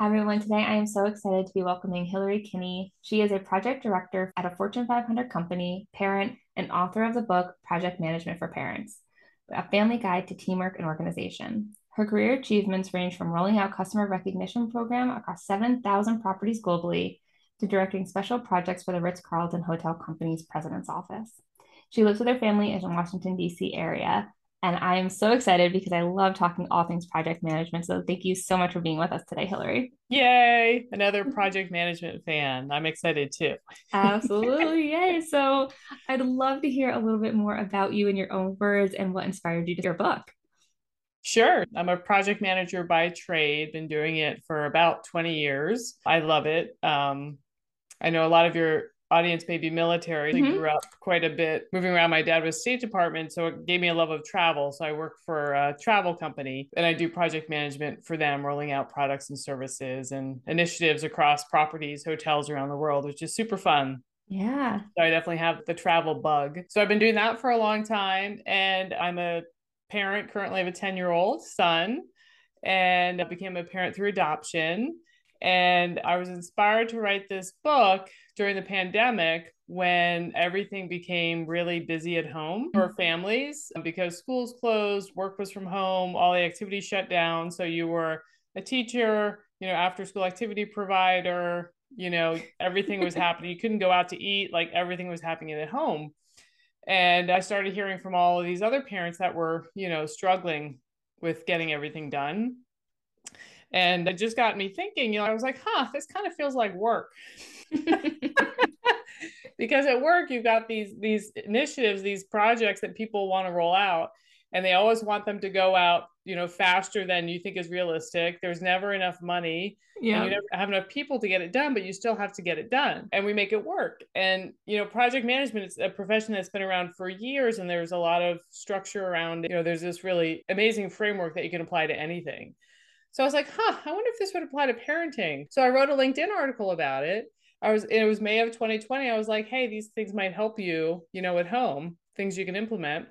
Hi, everyone. Today I am so excited to be welcoming Hilary Kinney. She is a project director at a Fortune 500 company, parent, and author of the book Project Management for Parents, a family guide to teamwork and organization. Her career achievements range from rolling out customer recognition program across 7,000 properties globally to directing special projects for the Ritz-Carlton Hotel Company's president's office. She lives with her family in the Washington, D.C. area and I am so excited because I love talking all things project management. So thank you so much for being with us today, Hilary. Yay! Another project management fan. I'm excited too. Absolutely. Yay. So I'd love to hear a little bit more about you in your own words and what inspired you to your book. Sure. I'm a project manager by trade, been doing it for about 20 years. I love it. Um, I know a lot of your audience may be military. Mm-hmm. I grew up quite a bit moving around. My dad was State Department, so it gave me a love of travel. So I work for a travel company and I do project management for them, rolling out products and services and initiatives across properties, hotels around the world, which is super fun. Yeah. So I definitely have the travel bug. So I've been doing that for a long time and I'm a parent currently of a 10 year old son and I became a parent through adoption. And I was inspired to write this book during the pandemic when everything became really busy at home for mm-hmm. families because schools closed, work was from home, all the activities shut down. So you were a teacher, you know, after school activity provider, you know, everything was happening. You couldn't go out to eat, like everything was happening at home. And I started hearing from all of these other parents that were, you know, struggling with getting everything done. And it just got me thinking, you know, I was like, huh, this kind of feels like work. because at work you've got these these initiatives, these projects that people want to roll out and they always want them to go out, you know, faster than you think is realistic. There's never enough money. Yeah. you never have enough people to get it done, but you still have to get it done. And we make it work. And, you know, project management is a profession that's been around for years and there's a lot of structure around it. You know, there's this really amazing framework that you can apply to anything. So I was like, huh, I wonder if this would apply to parenting. So I wrote a LinkedIn article about it. I was, it was May of 2020. I was like, hey, these things might help you, you know, at home, things you can implement.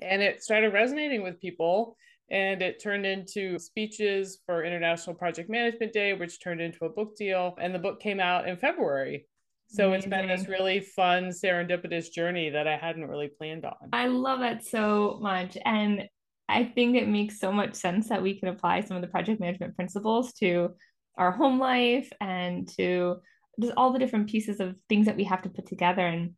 And it started resonating with people. And it turned into speeches for International Project Management Day, which turned into a book deal. And the book came out in February. So Amazing. it's been this really fun, serendipitous journey that I hadn't really planned on. I love it so much. And I think it makes so much sense that we can apply some of the project management principles to our home life and to just all the different pieces of things that we have to put together. And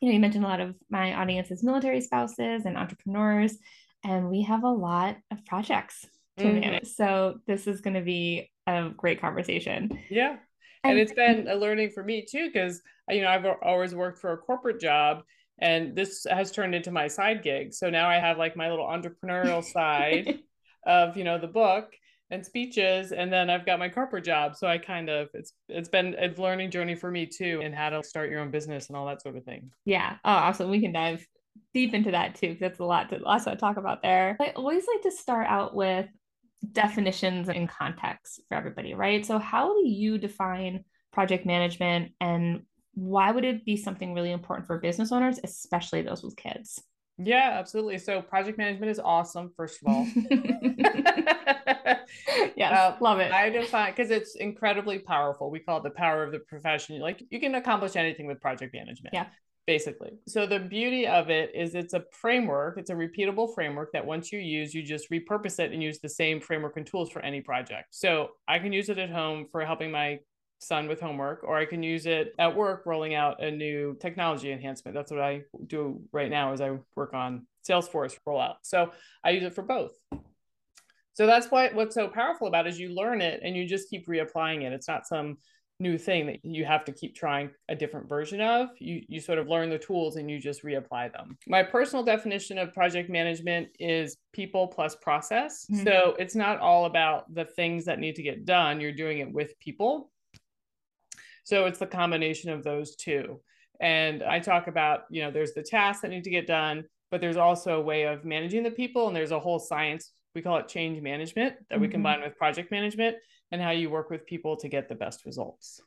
you know, you mentioned a lot of my audience is military spouses and entrepreneurs, and we have a lot of projects to mm-hmm. manage. So this is going to be a great conversation. Yeah. And it's been a learning for me too, because you know, I've always worked for a corporate job and this has turned into my side gig. So now i have like my little entrepreneurial side of you know the book and speeches. And then i've got my corporate job. So i kind of it's it's been a learning journey for me too and how to start your own business and all that sort of thing. Yeah. Oh awesome. We can dive deep into that too because that's a lot to lots to talk about there. I always like to start out with definitions and context for everybody right? So how do you define project management and why would it be something really important for business owners, especially those with kids? Yeah, absolutely. So project management is awesome, first of all. yeah, um, love it. I define because it's incredibly powerful. We call it the power of the profession. Like you can accomplish anything with project management. Yeah. Basically. So the beauty of it is it's a framework, it's a repeatable framework that once you use, you just repurpose it and use the same framework and tools for any project. So I can use it at home for helping my son with homework, or I can use it at work rolling out a new technology enhancement. That's what I do right now as I work on Salesforce rollout. So I use it for both. So that's why what's so powerful about it is you learn it and you just keep reapplying it. It's not some new thing that you have to keep trying a different version of. You you sort of learn the tools and you just reapply them. My personal definition of project management is people plus process. Mm-hmm. So it's not all about the things that need to get done. You're doing it with people So it's the combination of those two. And I talk about, you know, there's the tasks that need to get done, but there's also a way of managing the people. And there's a whole science, we call it change management, that mm-hmm. we combine with project management and how you work with people to get the best results.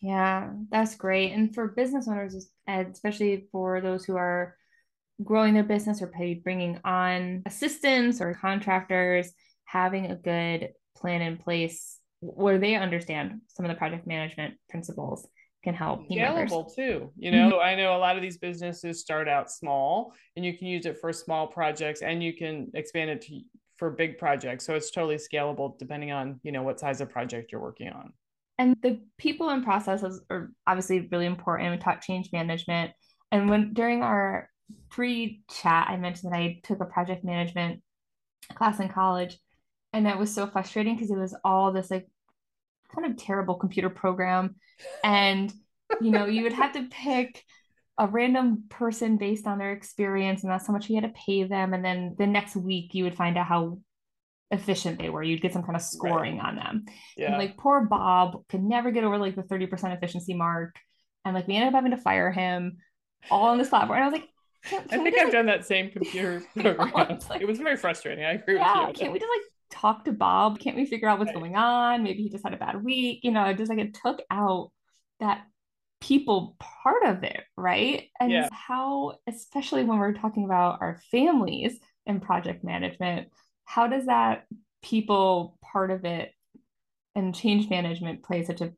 Yeah, that's great. And for business owners, especially for those who are growing their business or maybe bringing on assistants or contractors, having a good plan in place where they understand some of the project management principles can help scalable too. You know mm-hmm. i know a lot of these businesses start out small and you can use it for small projects and you can expand it to for big projects. So it's totally scalable depending on you know what size of project you're working on. And the people and processes are obviously really important. We talk change management. And when during our pre-chat i mentioned that i took a project management class in college and that was so frustrating because it was all this like kind of terrible computer program and you know you would have to pick a random person based on their experience and that's how much you had to pay them and then the next week you would find out how efficient they were you'd get some kind of scoring right. on them yeah. and like poor bob could never get over like the 30% efficiency mark and like we ended up having to fire him all on this platform and i was like can, can I think I've like... done that same computer program. Like, it was very frustrating. I agree yeah, with you. Can't we just like talk to Bob? Can't we figure out what's going on? Maybe he just had a bad week. You know, just like it took out that people part of it, right? And yeah. how, especially when we're talking about our families and project management, how does that people part of it and change management play such a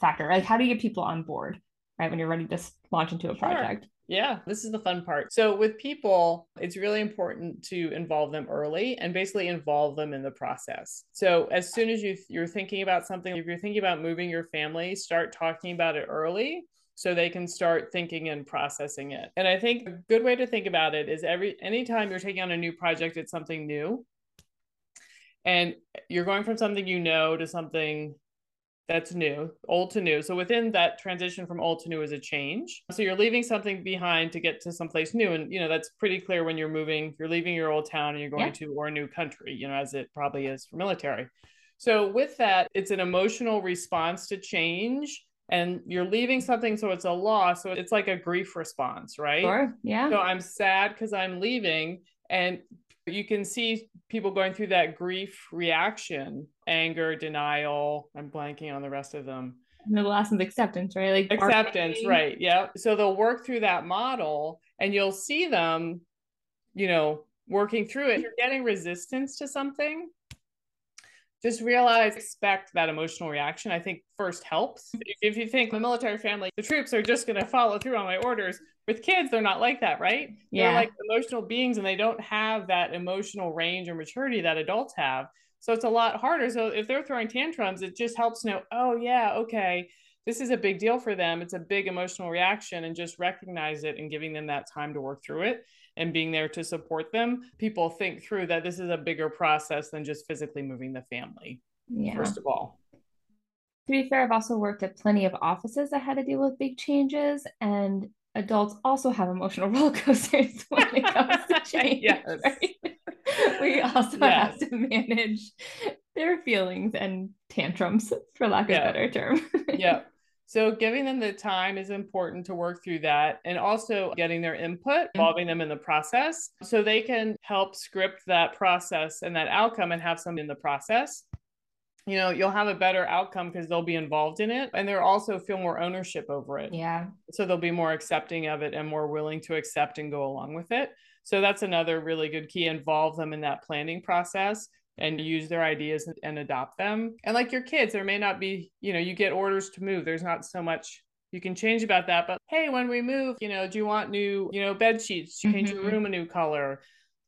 factor? Like, how do you get people on board, right, when you're ready to launch into a project? Sure. Yeah, this is the fun part. So, with people, it's really important to involve them early and basically involve them in the process. So, as soon as you you're thinking about something, if you're thinking about moving your family, start talking about it early so they can start thinking and processing it. And I think a good way to think about it is every anytime you're taking on a new project, it's something new. And you're going from something you know to something that's new, old to new. So within that transition from old to new is a change. So you're leaving something behind to get to someplace new. And you know, that's pretty clear when you're moving, you're leaving your old town and you're going yeah. to or a new country, you know, as it probably is for military. So with that, it's an emotional response to change. And you're leaving something, so it's a loss. So it's like a grief response, right? Sure. Yeah. So I'm sad because I'm leaving. And you can see people going through that grief reaction anger denial i'm blanking on the rest of them. And the last one's acceptance right? Like acceptance right yeah so they'll work through that model and you'll see them you know working through it. You're getting resistance to something. Just realize expect that emotional reaction i think first helps. If you think the military family the troops are just going to follow through on my orders with kids they're not like that right? Yeah. they're like emotional beings and they don't have that emotional range or maturity that adults have so it's a lot harder so if they're throwing tantrums it just helps know oh yeah okay this is a big deal for them it's a big emotional reaction and just recognize it and giving them that time to work through it and being there to support them people think through that this is a bigger process than just physically moving the family yeah. first of all to be fair, I've also worked at plenty of offices that had to deal with big changes, and adults also have emotional roller coasters when it comes to change. yes. Right? we also yes. have to manage their feelings and tantrums, for lack of yeah. a better term. yeah. So giving them the time is important to work through that and also getting their input, mm-hmm. involving them in the process so they can help script that process and that outcome and have some in the process you know you'll have a better outcome because they'll be involved in it and they'll also feel more ownership over it yeah so they'll be more accepting of it and more willing to accept and go along with it so that's another really good key involve them in that planning process and use their ideas and adopt them and like your kids there may not be you know you get orders to move there's not so much you can change about that but hey when we move you know do you want new you know bed sheets You change mm-hmm. your room a new color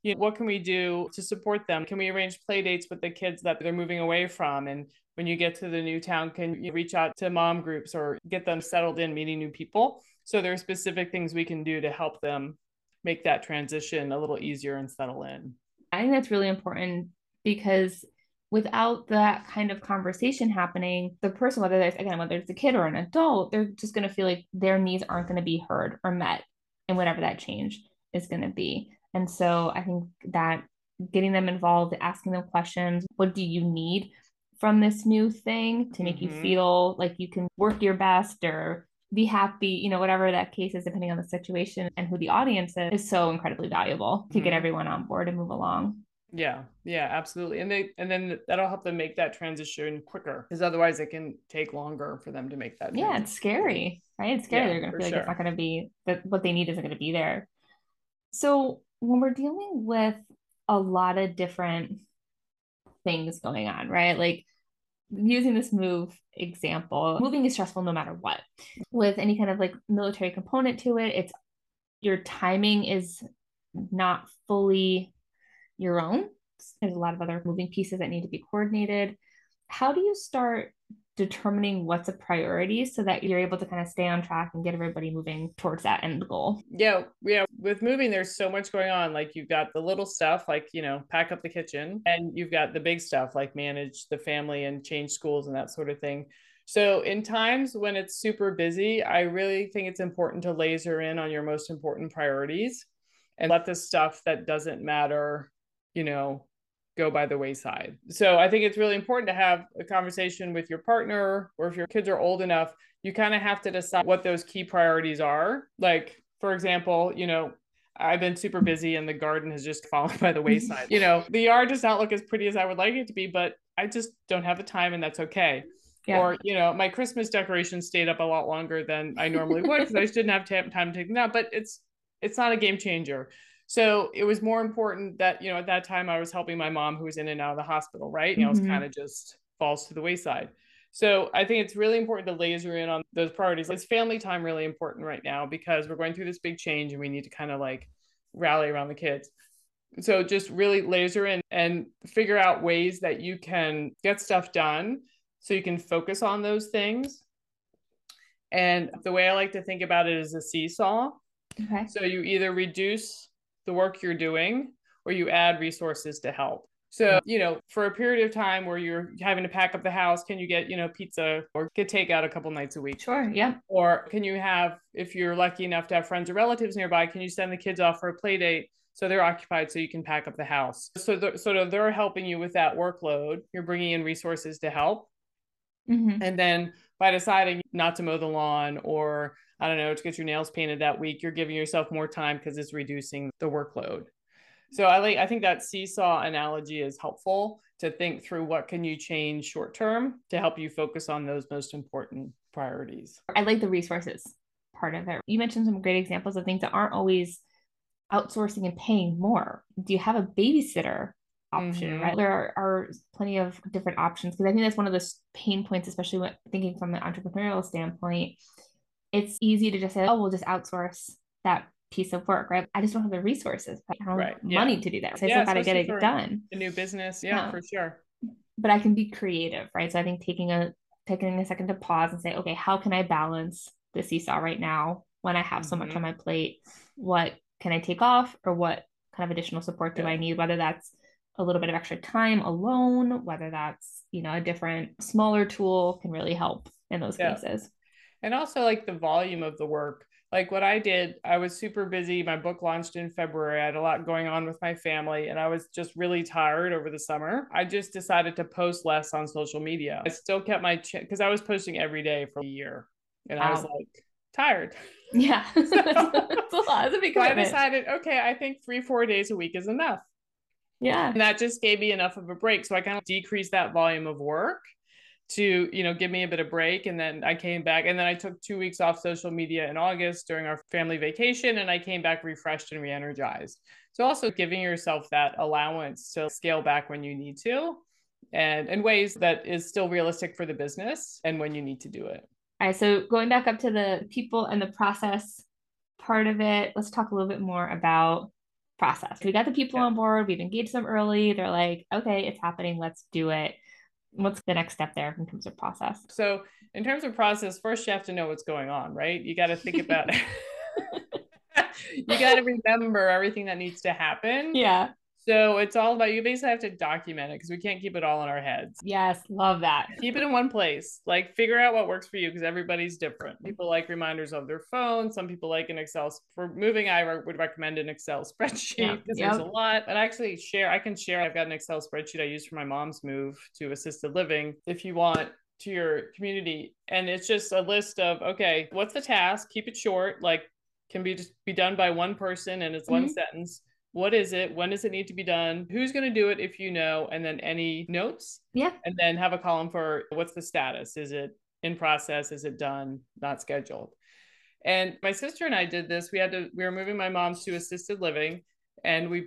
you know, what can we do to support them? Can we arrange play dates with the kids that they're moving away from? And when you get to the new town, can you reach out to mom groups or get them settled in, meeting new people? So there are specific things we can do to help them make that transition a little easier and settle in. I think that's really important because without that kind of conversation happening, the person, whether it's again, whether it's a kid or an adult, they're just going to feel like their needs aren't going to be heard or met and whatever that change is going to be. And so I think that getting them involved, asking them questions, what do you need from this new thing to make mm-hmm. you feel like you can work your best or be happy, you know, whatever that case is, depending on the situation and who the audience is, is so incredibly valuable to mm-hmm. get everyone on board and move along. Yeah, yeah, absolutely. And they and then that'll help them make that transition quicker because otherwise it can take longer for them to make that. Transition. Yeah, it's scary, right? It's scary. Yeah, They're gonna feel like sure. it's not gonna be that what they need isn't gonna be there. So when we're dealing with a lot of different things going on, right? Like using this move example, moving is stressful no matter what. With any kind of like military component to it, it's your timing is not fully your own. There's a lot of other moving pieces that need to be coordinated. How do you start determining what's a priority so that you're able to kind of stay on track and get everybody moving towards that end goal. Yeah, yeah. With moving, there's so much going on. Like you've got the little stuff, like you know, pack up the kitchen, and you've got the big stuff, like manage the family and change schools and that sort of thing. So, in times when it's super busy, I really think it's important to laser in on your most important priorities and let the stuff that doesn't matter, you know, go by the wayside. So I think it's really important to have a conversation with your partner, or if your kids are old enough, you kind of have to decide what those key priorities are. Like, for example, you know, I've been super busy and the garden has just fallen by the wayside. you know, the yard does not look as pretty as I would like it to be, but I just don't have the time and that's okay. Yeah. Or, you know, my Christmas decorations stayed up a lot longer than I normally would because I just didn't have time to take them out. But it's it's not a game changer. So it was more important that, you know, at that time I was helping my mom who was in and out of the hospital, right? You know, mm-hmm. it was kind of just falls to the wayside. So I think it's really important to laser in on those priorities. Is family time really important right now because we're going through this big change and we need to kind of like rally around the kids. So just really laser in and figure out ways that you can get stuff done so you can focus on those things. And the way I like to think about it is a seesaw. Okay. So you either reduce the work you're doing or you add resources to help. So, you know, for a period of time where you're having to pack up the house, can you get, you know, pizza or get takeout a couple nights a week? Sure. Yeah. Or can you have, if you're lucky enough to have friends or relatives nearby, can you send the kids off for a play date so they're occupied so you can pack up the house? So, the, sort of they're helping you with that workload. You're bringing in resources to help. Mm-hmm. And then by deciding not to mow the lawn or I don't know, to get your nails painted that week, you're giving yourself more time because it's reducing the workload. So I like I think that seesaw analogy is helpful to think through what can you change short term to help you focus on those most important priorities. I like the resources part of it. You mentioned some great examples of things that aren't always outsourcing and paying more. Do you have a babysitter option, mm-hmm. right? There are, are, plenty of different options because I think that's one of the pain points, especially when thinking from an entrepreneurial standpoint, it's easy to just say, oh, we'll just outsource that piece of work, right? I just don't have the resources. I don't right. have money yeah. to do that. So yeah, I still got to get it done. A new business. Yeah, yeah, for sure. But I can be creative, right? So I think taking a taking a second to pause and say, okay, how can I balance the seesaw right now when I have so mm-hmm. much on my plate? What can I take off or what kind of additional support do I need? Whether that's a little bit of extra time alone, whether that's, you know, a different smaller tool can really help in those cases and also like the volume of the work like what I did, I was super busy. My book launched in February. I had a lot going on with my family, and I was just really tired over the summer. I just decided to post less on social media. I still kept my because ch- I was posting every day for a year, and wow. I was like tired. Yeah, that's, a lot. That's a big so I decided, okay, I think three, four days a week is enough. Yeah, and that just gave me enough of a break. So I kind of decreased that volume of work to you know give me a bit of break and then i came back and then i took two weeks off social media in august during our family vacation and i came back refreshed and re-energized. So also giving yourself that allowance to scale back when you need to and in ways that is still realistic for the business and when you need to do it. All right so going back up to the people and the process part of it let's talk a little bit more about process. We got the people yeah. on board we've engaged them early they're like okay it's happening let's do it what's the next step there in terms of process? So, in terms of process, first you have to know what's going on, right? You got to think about you got to remember everything that needs to happen. Yeah. So it's all about you basically have to document it because we can't keep it all in our heads. Yes, love that. Keep it in one place. Like figure out what works for you because everybody's different. People like reminders on their phone. Some people like an Excel. For moving, I would recommend an Excel spreadsheet because yep. there's a lot. And I actually share, I can share, I've got an Excel spreadsheet I use for my mom's move to assisted living. If you want to your community and it's just a list of okay what's the task keep it short like can be just be done by one person and it's mm-hmm. one sentence what is it when does it need to be done who's going to do it if you know and then any notes? Yeah. And then have a column for what's the status is it in process is it done not scheduled? And my sister and i did this we had to we were moving my mom's to assisted living and we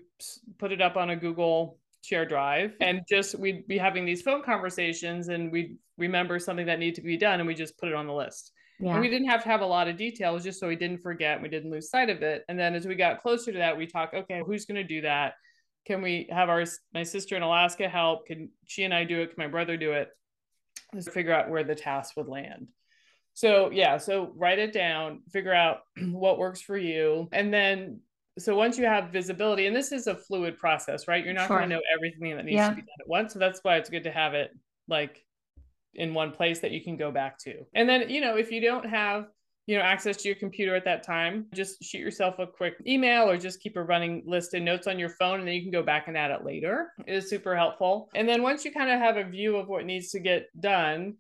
put it up on a google share drive and just we'd be having these phone conversations and we'd remember something that needed to be done and we just put it on the list yeah. And we didn't have to have a lot of details just so we didn't forget, we didn't lose sight of it. And then as we got closer to that, we talk, okay, who's going to do that? Can we have our my sister in Alaska help? Can she and I do it? Can my brother do it? Let's figure out where the task would land. So yeah, so write it down, figure out what works for you, and then so once you have visibility, and this is a fluid process, right? You're not sure. going to know everything that needs yeah. to be done at once. So that's why it's good to have it like in one place that you can go back to. And then, you know, if you don't have, you know, access to your computer at that time, just shoot yourself a quick email or just keep a running list of notes on your phone and then you can go back and add it later. It is super helpful. And then once you kind of have a view of what needs to get done,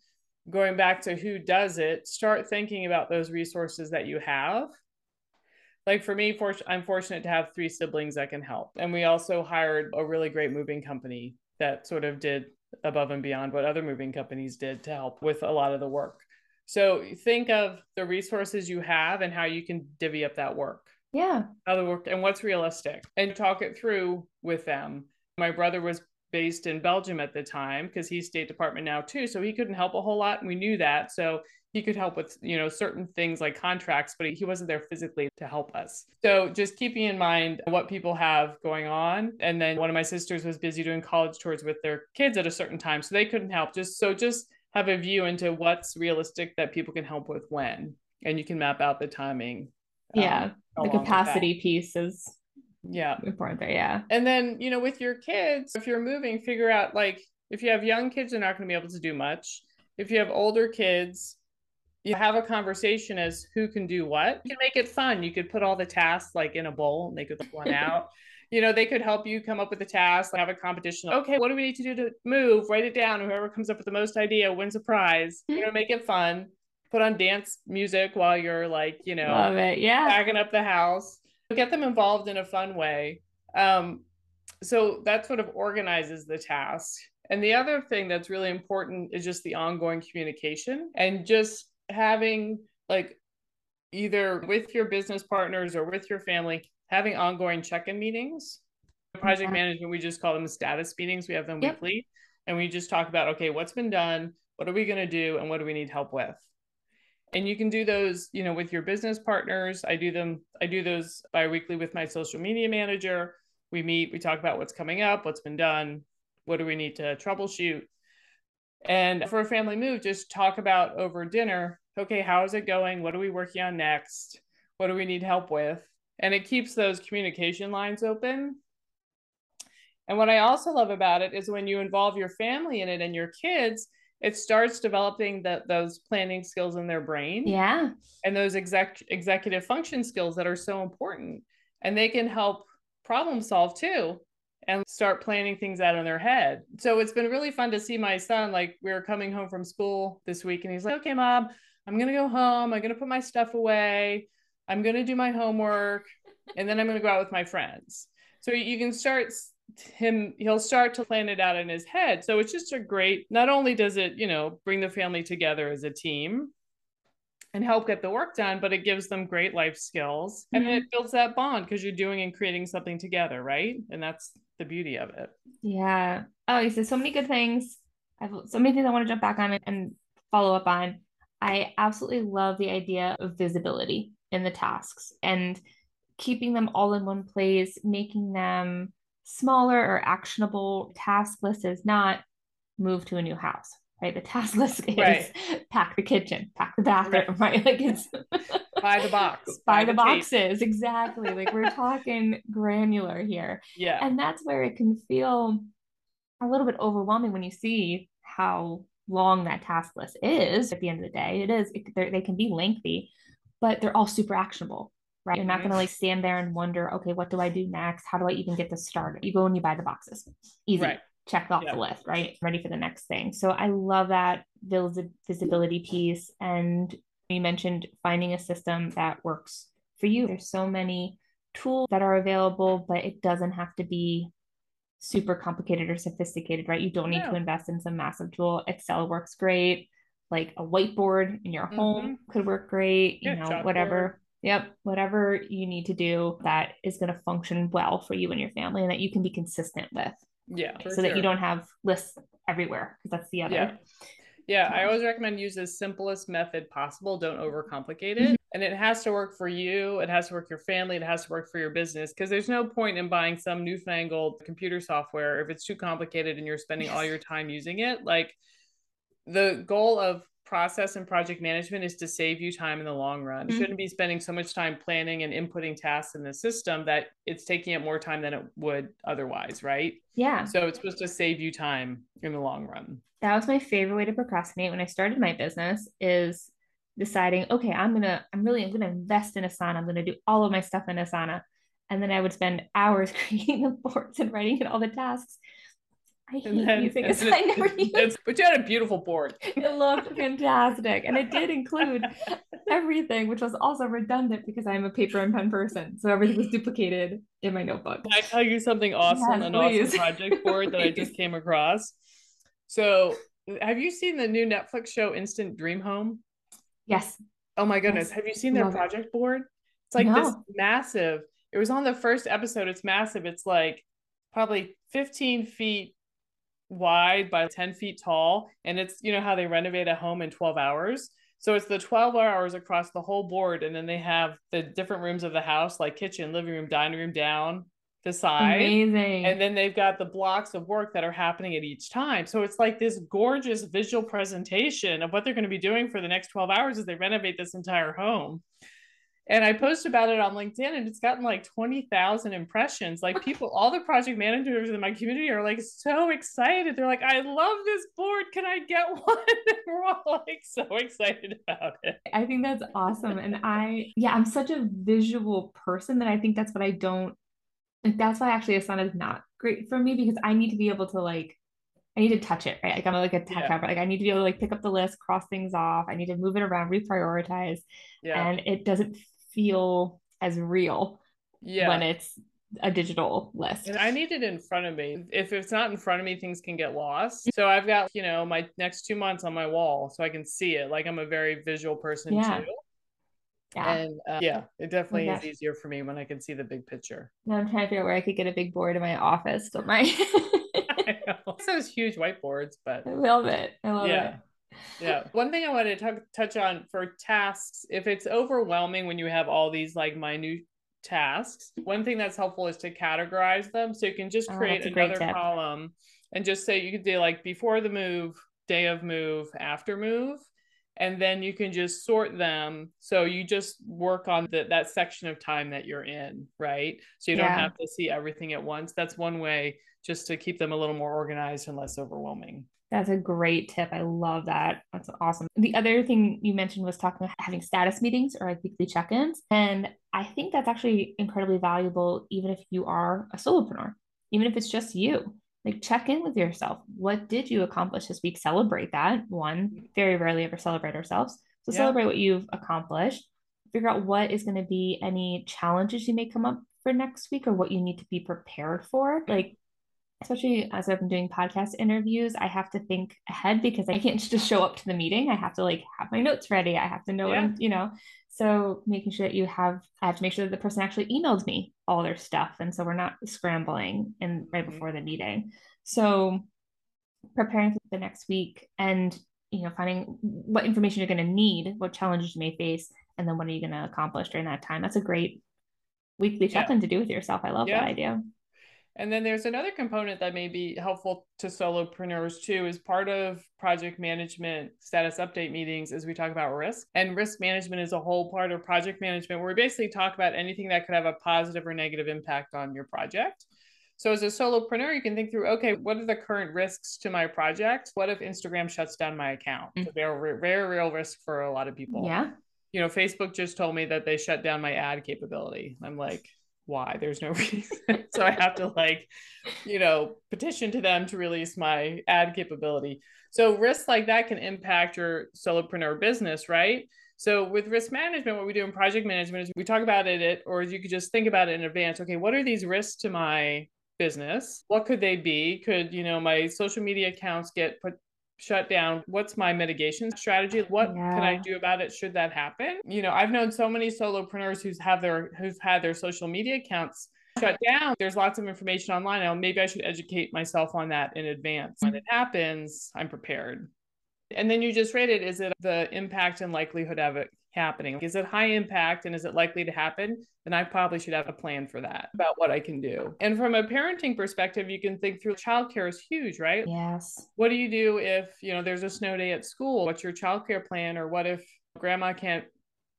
going back to who does it, start thinking about those resources that you have. Like for me, for, I'm fortunate to have three siblings that can help. And we also hired a really great moving company that sort of did above and beyond what other moving companies did to help with a lot of the work. So think of the resources you have and how you can divvy up that work. Yeah. How the work and what's realistic and talk it through with them. My brother was based in Belgium at the time because he's State Department now too. So he couldn't help a whole lot. And we knew that. So he could help with, you know, certain things like contracts, but he wasn't there physically to help us. So just keeping in mind what people have going on. And then one of my sisters was busy doing college tours with their kids at a certain time. So they couldn't help. Just so just have a view into what's realistic that people can help with when. And you can map out the timing. Yeah. Um, the capacity piece is yeah important there yeah and then you know with your kids if you're moving figure out like if you have young kids they're not going to be able to do much if you have older kids you have a conversation as who can do what. You can make it fun. You could put all the tasks like in a bowl and they could one out. You know they could help you come up with a task like have a competition okay what do we need to do to move? Write it down. Whoever comes up with the most idea wins a prize. You know make it fun. Put on dance music while you're like you know love it. Yeah. backing up the house. Get them involved in a fun way. Um, so that sort of organizes the task. And the other thing that's really important is just the ongoing communication and just having like either with your business partners or with your family, having ongoing check in meetings. Project okay. management, we just call them status meetings. We have them yep. weekly. And we just talk about, okay, what's been done? What are we going to do? And what do we need help with? and you can do those you know with your business partners i do them i do those bi-weekly with my social media manager we meet we talk about what's coming up what's been done what do we need to troubleshoot and for a family move just talk about over dinner okay how is it going? What are we working on next? What do we need help with? And it keeps those communication lines open. And what i also love about it is when you involve your family in it and your kids it starts developing that those planning skills in their brain. Yeah. And those exec executive function skills that are so important. And they can help problem solve too and start planning things out in their head. So it's been really fun to see my son like we were coming home from school this week and he's like okay mom i'm gonna go home. I'm gonna put my stuff away. I'm gonna do my homework and then i'm gonna go out with my friends. So you can start him he'll start to plan it out in his head. So it's just a great not only does it you know bring the family together as a team and help get the work done but it gives them great life skills and mm-hmm. it builds that bond because you're doing and creating something together right? And that's the beauty of it. Yeah. Oh you said so many good things. I've so many things i want to jump back on and follow up on. I absolutely love the idea of visibility in the tasks and keeping them all in one place making them smaller or actionable. Task list is not move to a new house right the task list is right. pack the kitchen pack the bathroom right, right? like it's Buy the box. Buy, the, the boxes. Exactly. Like we're talking granular here. Yeah. And that's where it can feel a little bit overwhelming when you see how long that task list is at the end of the day. It is, it, they can be lengthy, but they're all super actionable, right? You're not mm-hmm. going to like stand there and wonder, okay, what do I do next? How do I even get this started? You go and you buy the boxes. Easy. Right. Check off yeah. the list, right? Ready for the next thing. So I love that visibility piece. And you mentioned finding a system that works for you. There's so many tools that are available, but it doesn't have to be super complicated or sophisticated, right? You don't need to invest in some massive tool. Excel works great. Like a whiteboard in your home mm-hmm. could work great, you yeah, know, whatever. Yep, whatever you need to do that is going to function well for you and your family and that you can be consistent with. Yeah. So sure. that you don't have lists everywhere because that's the other. Yeah. Yeah, I always recommend use the simplest method possible. Don't overcomplicate it. Mm-hmm. And it has to work for you, it has to work for your family, it has to work for your business because there's no point in buying some newfangled computer software if it's too complicated and you're spending all your time using it. Like the goal of process and project management is to save you time in the long run. Mm-hmm. You shouldn't be spending so much time planning and inputting tasks in the system that it's taking up more time than it would otherwise, right? Yeah. So it's supposed to save you time in the long run. That was my favorite way to procrastinate when I started my business is deciding, okay, I'm gonna, I'm really, I'm gonna invest in Asana. I'm gonna do all of my stuff in Asana. And then I would spend hours creating the boards and writing in all the tasks. I hate then, using. I never used. But you had a beautiful board. It looked fantastic, and it did include everything, which was also redundant because I'm a paper and pen person, so everything was duplicated in my notebook. Can I tell you something awesome? Yes, an please. awesome project board that I just came across. So, have you seen the new Netflix show Instant Dream Home? Yes. Oh my goodness. Yes. Have you seen their Love project it. board? It's like no. this massive. It was on the first episode. It's massive. It's like probably 15 feet wide by 10 feet tall. And it's, you know, how they renovate a home in 12 hours. So it's the 12 hours across the whole board. And then they have the different rooms of the house, like kitchen, living room, dining room down, the side. Amazing. And then they've got the blocks of work that are happening at each time. So it's like this gorgeous visual presentation of what they're going to be doing for the next 12 hours as they renovate this entire home. And I posted about it on LinkedIn and it's gotten like 20,000 impressions. Like people, all the project managers in my community are like so excited. They're like, I love this board. Can I get one? And we're all like so excited about it. I think that's awesome. And I, yeah, I'm such a visual person that I think that's what I don't like that's why actually Asana is not great for me because I need to be able to like I need to touch it, right? Like I'm like a tech yeah. Like I need to be able to like pick up the list, cross things off. I need to move it around, reprioritize. Yeah. And it doesn't feel as real yeah. when it's a digital list. And I need it in front of me. If it's not in front of me, things can get lost. So I've got, you know, my next two months on my wall so I can see it. Like I'm a very visual person yeah. too. Yeah. And uh, yeah, it definitely okay. is easier for me when I can see the big picture. Now I'm trying to figure out where I could get a big board in my office, but my those huge whiteboards, but I love it. I love yeah. it. Yeah. One thing I want to t- touch on for tasks, if it's overwhelming when you have all these like minute tasks, one thing that's helpful is to categorize them. So you can just oh, create oh, another column and just say you could do like before the move, day of move, after move and then you can just sort them. So you just work on the, that section of time that you're in right? So you don't have to see everything at once. That's one way just to keep them a little more organized and less overwhelming that's a great tip. I love that. That's awesome. The other thing you mentioned was talking about having status meetings or like weekly check-ins. And I think that's actually incredibly valuable, even if you are a solopreneur, even if it's just you like check in with yourself. What did you accomplish this week? Celebrate that. One, very rarely ever celebrate ourselves. So yeah. celebrate what you've accomplished. Figure out what is going to be any challenges you may come up for next week or what you need to be prepared for. Like, especially as I've been doing podcast interviews, I have to think ahead because I can't just show up to the meeting. I have to like have my notes ready. I have to know yeah. what I'm, you know. So making sure that you have, I have to make sure that the person actually emailed me all their stuff. And so we're not scrambling and right mm-hmm. before the meeting. So preparing for the next week and, you know, finding what information you're going to need, what challenges you may face, and then what are you going to accomplish during that time. That's a great weekly check-in yeah. to do with yourself. I love yeah. that idea. And then there's another component that may be helpful to solopreneurs too, is part of project management status update meetings as we talk about risk. And risk management is a whole part of project management where we basically talk about anything that could have a positive or negative impact on your project. So as a solopreneur, you can think through, okay, what are the current risks to my project? What if Instagram shuts down my account? Mm-hmm. Very, very real risk for a lot of people. Yeah. You know, Facebook just told me that they shut down my ad capability. I'm like, why there's no reason. So i have to like you know petition to them to release my ad capability. So risks like that can impact your solopreneur business right? So with risk management what we do in project management is we talk about it or you could just think about it in advance. Okay what are these risks to my business? What could they be? Could you know my social media accounts get put shut down what's my mitigation strategy? What yeah. can i do about it should that happen? You know i've known so many solopreneurs who's have their who've had their social media accounts shut down. There's lots of information online. Now maybe i should educate myself on that in advance. When it happens i'm prepared. And then you just rated is it the impact and likelihood of it happening? Is it high impact and is it likely to happen? Then I probably should have a plan for that about what I can do. And from a parenting perspective, you can think through childcare is huge, right? Yes. What do you do if, you know, there's a snow day at school? What's your childcare plan? Or what if grandma can't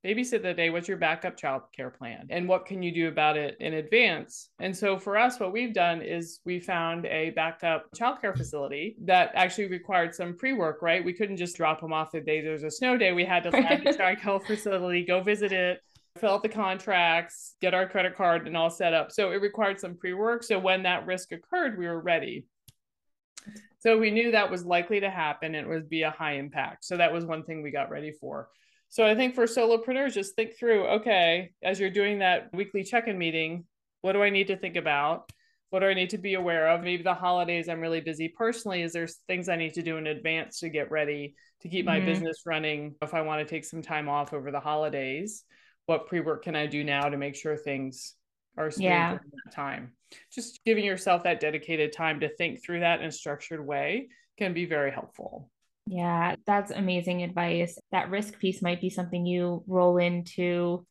babysit the day what's your backup child care plan? And what can you do about it in advance? And so for us what we've done is we found a backup child care facility that actually required some pre-work right? We couldn't just drop them off the day there's a snow day. We had to find the child care facility go visit it fill out the contracts get our credit card and all set up. So it required some pre-work. So when that risk occurred we were ready. So we knew that was likely to happen it would be a high impact. So that was one thing we got ready for so I think for solopreneurs, just think through okay, as you're doing that weekly check in meeting, what do I need to think about? What do I need to be aware of? Maybe the holidays, I'm really busy personally. Is there things I need to do in advance to get ready to keep my mm-hmm. business running? If I want to take some time off over the holidays, what pre work can I do now to make sure things are smooth yeah. that time? Just giving yourself that dedicated time to think through that in a structured way can be very helpful. Yeah, that's amazing advice. That risk piece might be something you roll into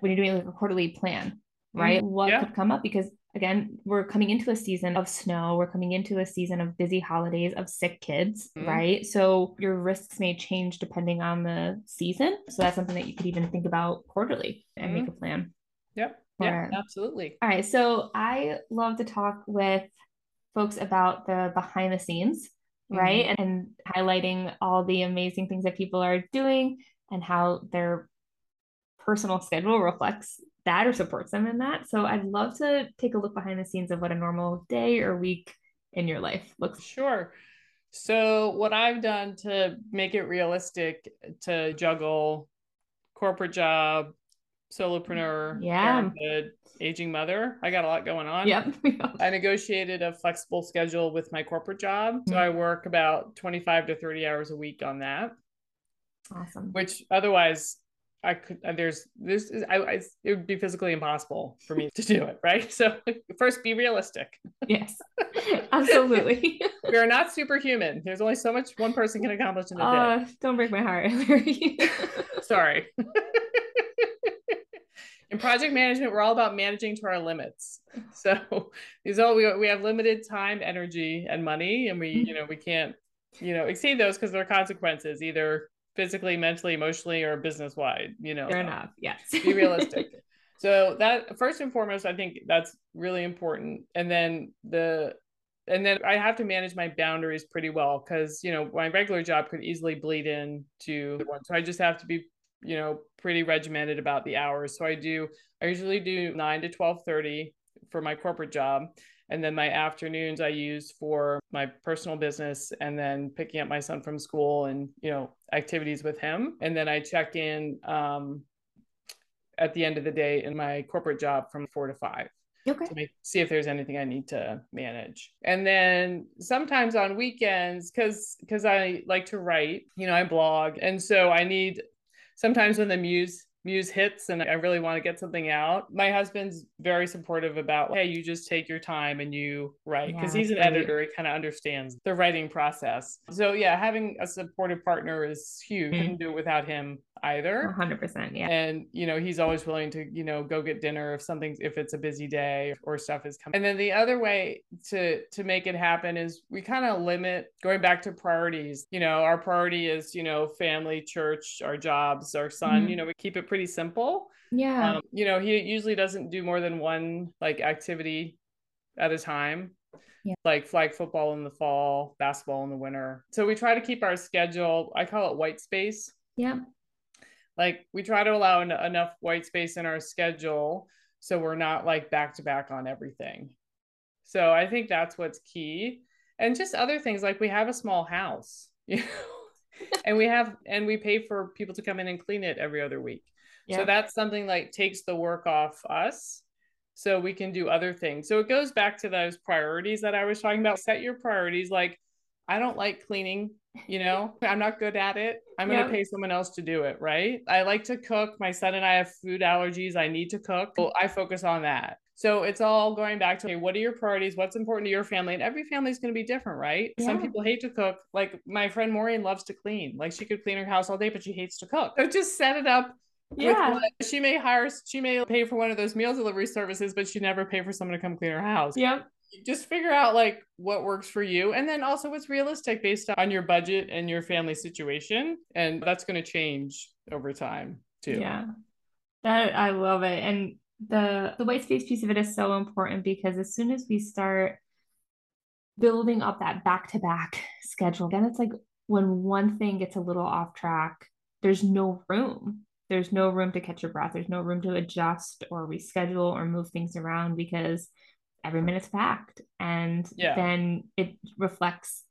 when you're doing like a quarterly plan, right? Mm, what yeah. could come up because again, we're coming into a season of snow, we're coming into a season of busy holidays, of sick kids, mm. right? So your risks may change depending on the season. So that's something that you could even think about quarterly and mm. make a plan. Yep. Yeah, absolutely. All right. So I love to talk with folks about the behind the scenes right? Mm-hmm. And highlighting all the amazing things that people are doing and how their personal schedule reflects that or supports them in that. So I'd love to take a look behind the scenes of what a normal day or week in your life looks. Sure. So what I've done to make it realistic to juggle corporate job, solopreneur, yeah. parenthood, aging mother. I got a lot going on. Yep. I negotiated a flexible schedule with my corporate job. So mm-hmm. I work about 25 to 30 hours a week on that. Awesome. Which otherwise I could uh, there's this is I, I, it would be physically impossible for me to do it, right? So first be realistic. Yes. Absolutely. we are not superhuman. There's only so much one person can accomplish in a uh, day. Don't break my heart. Sorry in project management, we're all about managing to our limits. So these all we, we have limited time, energy, and money, and we, mm-hmm. you know, we can't, you know, exceed those because there are consequences, either physically, mentally, emotionally, or business wide. You know, fair enough. Yes. be realistic. so that first and foremost, I think that's really important. And then the and then I have to manage my boundaries pretty well because you know my regular job could easily bleed into one. So I just have to be you know pretty regimented about the hours so i do i usually do 9 to 12.30 for my corporate job and then my afternoons i use for my personal business and then picking up my son from school and you know activities with him and then i check in um, at the end of the day in my corporate job from 4 to 5 Okay. To make, see if there's anything I need to manage. And then sometimes on weekends, because because I like to write, you know, I blog. And so I need sometimes when the muse muse hits and I really want to get something out. My husband's very supportive about, hey, you just take your time and you write because yeah, he's an great. editor. He kind of understands the writing process. So yeah, having a supportive partner is huge. Mm-hmm. Couldn't do it without him either. 100%. Yeah. And, you know, he's always willing to, you know, go get dinner if something, if it's a busy day or stuff is coming. And then the other way to, to make it happen is we kind of limit going back to priorities. You know, our priority is, you know, family, church, our jobs, our son, mm-hmm. you know, we keep it pretty simple. Yeah. Um, you know, he usually doesn't do more than one like activity at a time. Yeah. Like flag football in the fall, basketball in the winter. So we try to keep our schedule, I call it white space. Yeah like we try to allow en- enough white space in our schedule so we're not like back to back on everything so i think that's what's key and just other things like we have a small house you know and we have and we pay for people to come in and clean it every other week yeah. so that's something like takes the work off us so we can do other things. So it goes back to those priorities that i was talking about. Set your priorities like i don't like cleaning you know? I'm not good at it. I'm going to pay someone else to do it right? I like to cook. My son and i have food allergies. I need to cook. Well, i focus on that. So it's all going back to okay, what are your priorities? What's important to your family? And every family is going to be different right? Yeah. some people hate to cook. Like my friend maureen loves to clean. Like she could clean her house all day but she hates to cook. So just set it up yeah. she may hire she may pay for one of those meal delivery services but she never pay for someone to come clean her house. Yep. Just figure out like what works for you and then also what's realistic based on your budget and your family situation and that's going to change over time too. Yeah. That i love it and the the white space piece of it is so important because as soon as we start building up that back to back schedule then it's like when one thing gets a little off track there's no room there's no room to catch your breath there's no room to adjust or reschedule or move things around because every minute's packed and yeah. then it reflects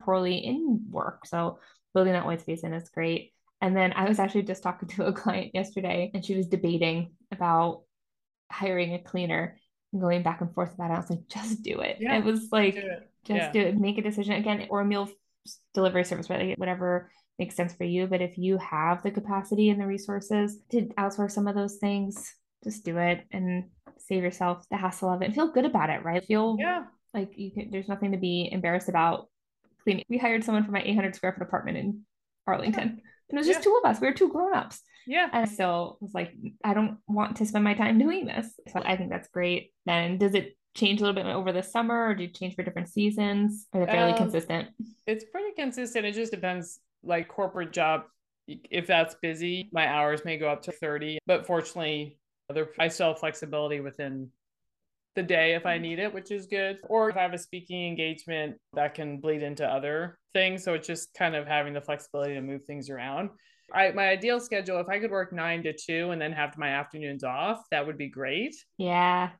poorly in work so building that white space in is great and then i was actually just talking to a client yesterday and she was debating about hiring a cleaner and going back and forth about it i was like just do it yeah. it was like it. just yeah. do it make a decision again or a meal delivery service right like whatever makes sense for you but if you have the capacity and the resources to outsource some of those things just do it and save yourself the hassle of it and feel good about it, right? Feel yeah. like you can, there's nothing to be embarrassed about cleaning. We hired someone for my 800 square foot apartment in Arlington. Yeah. And it was just yeah. two of us. We were two grown-ups. Yeah. And so I was like, I don't want to spend my time doing this. So I think that's great. Then does it change a little bit over the summer or do you change for different seasons? Or are they fairly um, consistent? It's pretty consistent. It just depends like corporate job if that's busy, my hours may go up to 30. But fortunately, I still have flexibility within the day if I need it, which is good. Or if I have a speaking engagement that can bleed into other things. So it's just kind of having the flexibility to move things around. I, my ideal schedule, if I could work nine to two and then have my afternoons off, that would be great. Yeah.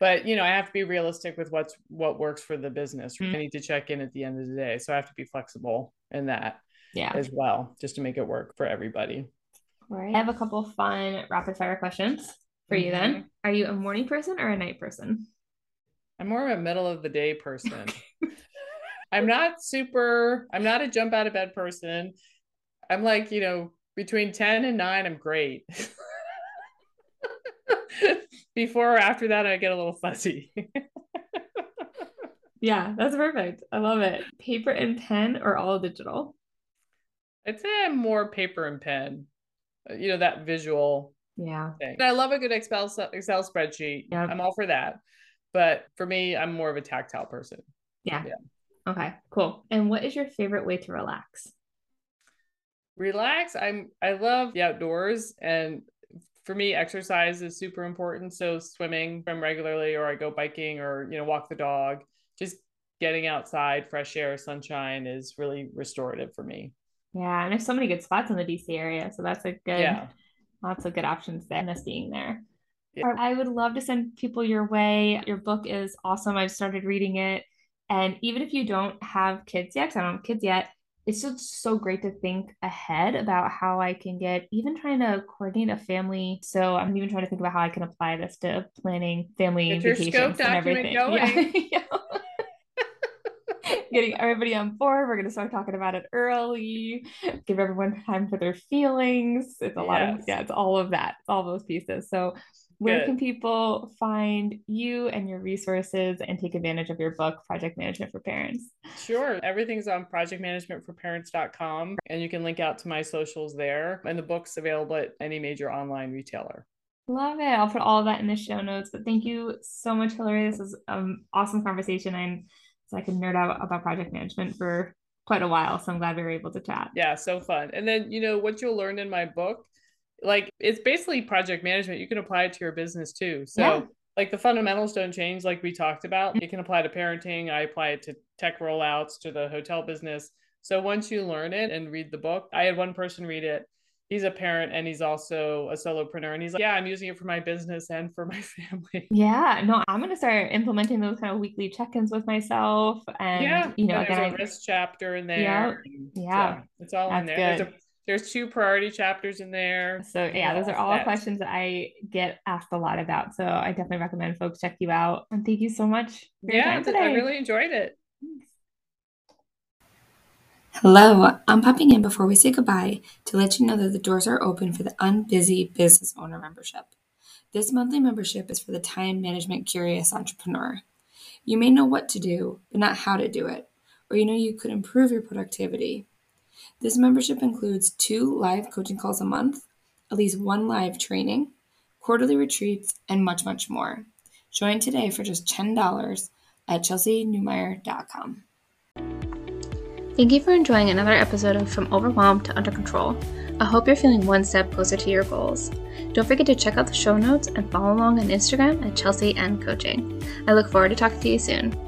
But you know, I have to be realistic with what's what works for the business. Mm-hmm. I need to check in at the end of the day. So I have to be flexible in that yeah. as well, just to make it work for everybody. Right. I have a couple fun rapid fire questions for you then. Mm-hmm. Are you a morning person or a night person? I'm more of a middle of the day person. I'm not super, I'm not a jump out of bed person. I'm like, you know, between 10 and 9, I'm great. Before or after that, I get a little fuzzy. yeah, that's perfect. I love it. Paper and pen or all digital? I'd say I'm more paper and pen. Uh, you know, that visual yeah. Thing. I love a good Excel Excel spreadsheet. Yep. I'm all for that. But for me, I'm more of a tactile person. Yeah. yeah. Okay, cool. And what is your favorite way to relax? Relax. I'm I love the outdoors and for me exercise is super important. So swimming from regularly or I go biking or you know walk the dog. Just getting outside, fresh air, sunshine is really restorative for me. Yeah, and there's so many good spots in the DC area, so that's a good yeah lots of good options there and us being there. Yeah. I would love to send people your way. Your book is awesome. I've started reading it. And even if you don't have kids yet, because I don't have kids yet, it's just so great to think ahead about how I can get even trying to coordinate a family. So I'm even trying to think about how I can apply this to planning family get vacations and everything. Going. Yeah. getting everybody on board. We're going to start talking about it early, give everyone time for their feelings. It's a yes. lot of, yeah, it's all of that, it's all those pieces. So, where Good. can people find you and your resources and take advantage of your book, Project Management for Parents? Sure. Everything's on projectmanagementforparents.com, and you can link out to my socials there. And the book's available at any major online retailer. Love it. I'll put all of that in the show notes. But thank you so much, Hilary. This was an um, awesome conversation. I'm so I can nerd out about project management for quite a while. So I'm glad we were able to chat. Yeah, so fun. And then, you know, what you'll learn in my book, like it's basically project management. You can apply it to your business too. So yeah. like the fundamentals don't change like we talked about. Mm-hmm. You can apply to parenting. I apply it to tech rollouts, to the hotel business. So once you learn it and read the book, I had one person read it he's a parent and he's also a solopreneur and he's like yeah i'm using it for my business and for my family. Yeah no i'm going to start implementing those kind of weekly check-ins with myself and yeah you know again there's a risk chapter in there. yeah. Yeah it's all in there. There's, a, there's, two priority chapters in there. So yeah those are all questions that i get asked a lot about so i definitely recommend folks check you out and thank you so much yeah i really enjoyed it Hello, I'm popping in before we say goodbye to let you know that the doors are open for the Unbusy Business Owner membership. This monthly membership is for the time management curious entrepreneur. You may know what to do, but not how to do it, or you know you could improve your productivity. This membership includes two live coaching calls a month, at least one live training, quarterly retreats, and much, much more. Join today for just $10 at chelseynewmyer.com. Thank you for enjoying another episode of From Overwhelmed to Under Control. I hope you're feeling one step closer to your goals. Don't forget to check out the show notes and follow along on Instagram at Chelsey and Coaching. I look forward to talking to you soon.